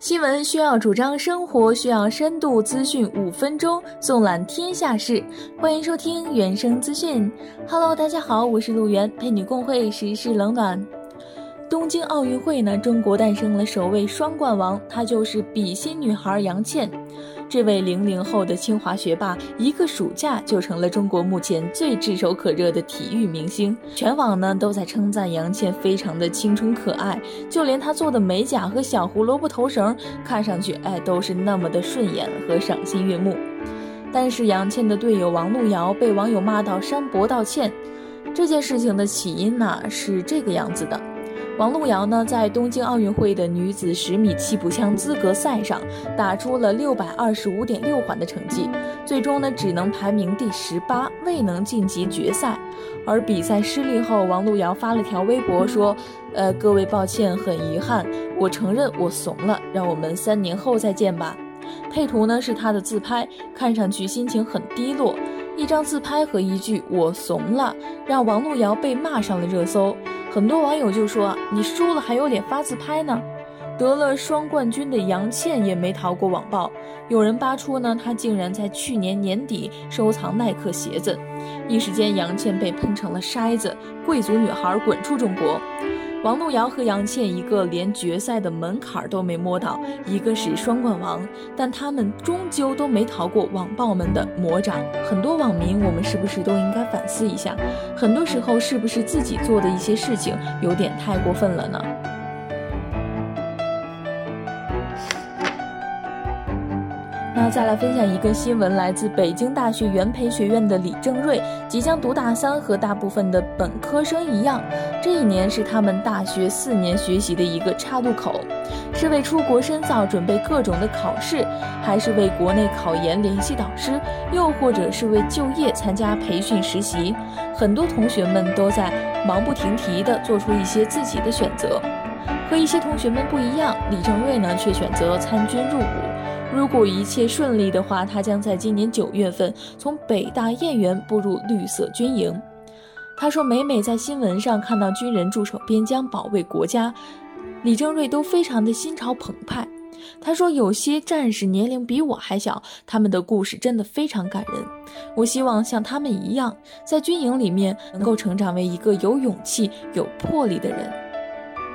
新闻需要主张，生活需要深度资讯，五分钟纵览天下事。欢迎收听原声资讯。Hello，大家好，我是陆源，陪你共会时事冷暖。东京奥运会呢，中国诞生了首位双冠王，她就是比心女孩杨倩。这位零零后的清华学霸，一个暑假就成了中国目前最炙手可热的体育明星。全网呢都在称赞杨倩非常的青春可爱，就连她做的美甲和小胡萝卜头绳，看上去哎都是那么的顺眼和赏心悦目。但是杨倩的队友王璐瑶被网友骂到删博道歉。这件事情的起因呢是这个样子的。王璐瑶呢，在东京奥运会的女子十米气步枪资格赛上，打出了六百二十五点六环的成绩，最终呢，只能排名第十八，未能晋级决赛。而比赛失利后，王璐瑶发了条微博说：“呃，各位抱歉，很遗憾，我承认我怂了，让我们三年后再见吧。”配图呢是她的自拍，看上去心情很低落。一张自拍和一句“我怂了”，让王璐瑶被骂上了热搜。很多网友就说：“你输了还有脸发自拍呢？”得了双冠军的杨倩也没逃过网暴，有人扒出呢，她竟然在去年年底收藏耐克鞋子，一时间杨倩被喷成了筛子，贵族女孩滚出中国。王璐瑶和杨倩一个连决赛的门槛都没摸到，一个是双冠王，但他们终究都没逃过网暴们的魔掌。很多网民，我们是不是都应该反思一下？很多时候，是不是自己做的一些事情有点太过分了呢？那再来分享一个新闻，来自北京大学元培学院的李正瑞即将读大三，和大部分的本科生一样，这一年是他们大学四年学习的一个岔路口，是为出国深造准备各种的考试，还是为国内考研联系导师，又或者是为就业参加培训实习？很多同学们都在忙不停蹄地做出一些自己的选择，和一些同学们不一样，李正瑞呢却选择参军入伍。如果一切顺利的话，他将在今年九月份从北大燕园步入绿色军营。他说：“每每在新闻上看到军人驻守边疆保卫国家，李正瑞都非常的心潮澎湃。”他说：“有些战士年龄比我还小，他们的故事真的非常感人。我希望像他们一样，在军营里面能够成长为一个有勇气、有魄力的人。”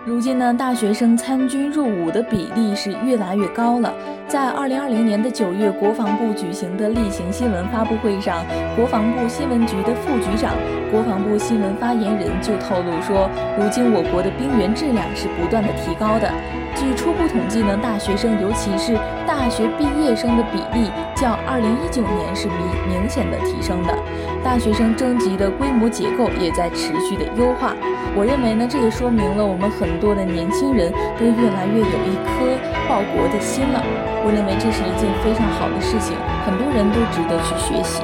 如今呢，大学生参军入伍的比例是越来越高了。在二零二零年的九月，国防部举行的例行新闻发布会上，国防部新闻局的副局长、国防部新闻发言人就透露说，如今我国的兵员质量是不断的提高的。据初步统计呢，大学生，尤其是大学毕业生的比例，较二零一九年是明明显的提升的。大学生征集的规模结构也在持续的优化。我认为呢，这也说明了我们很多的年轻人都越来越有一颗报国的心了。我认为这是一件非常好的事情，很多人都值得去学习。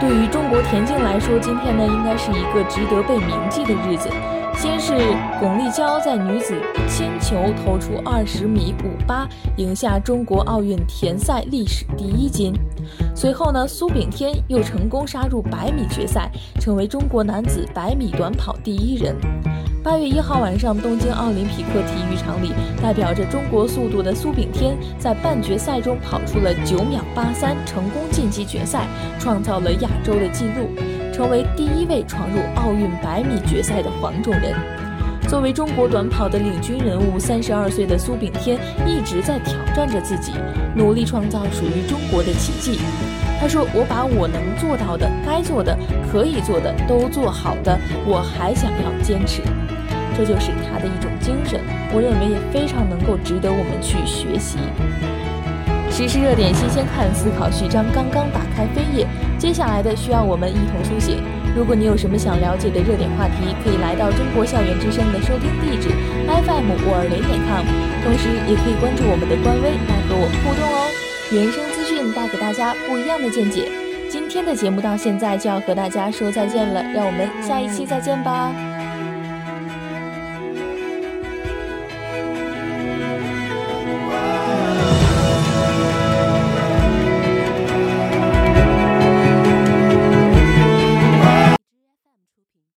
对于中国田径来说，今天呢应该是一个值得被铭记的日子。先是巩立姣在女子铅球投出二十米五八，赢下中国奥运田赛历史第一金。随后呢，苏炳添又成功杀入百米决赛，成为中国男子百米短跑第一人。八月一号晚上，东京奥林匹克体育场里，代表着中国速度的苏炳添在半决赛中跑出了九秒八三，成功晋级决赛，创造了亚洲的纪录，成为第一位闯入奥运百米决赛的黄种人。作为中国短跑的领军人物，三十二岁的苏炳添一直在挑战着自己，努力创造属于中国的奇迹。他说：“我把我能做到的、该做的、可以做的都做好的，我还想要坚持。”这就是他的一种精神，我认为也非常能够值得我们去学习。时事热点新鲜看，思考序章刚刚打开扉页，接下来的需要我们一同书写。如果你有什么想了解的热点话题，可以来到中国校园之声的收听地址 FM 五二零点 com，同时也可以关注我们的官微来和我互动哦。原声资讯带给大家不一样的见解。今天的节目到现在就要和大家说再见了，让我们下一期再见吧。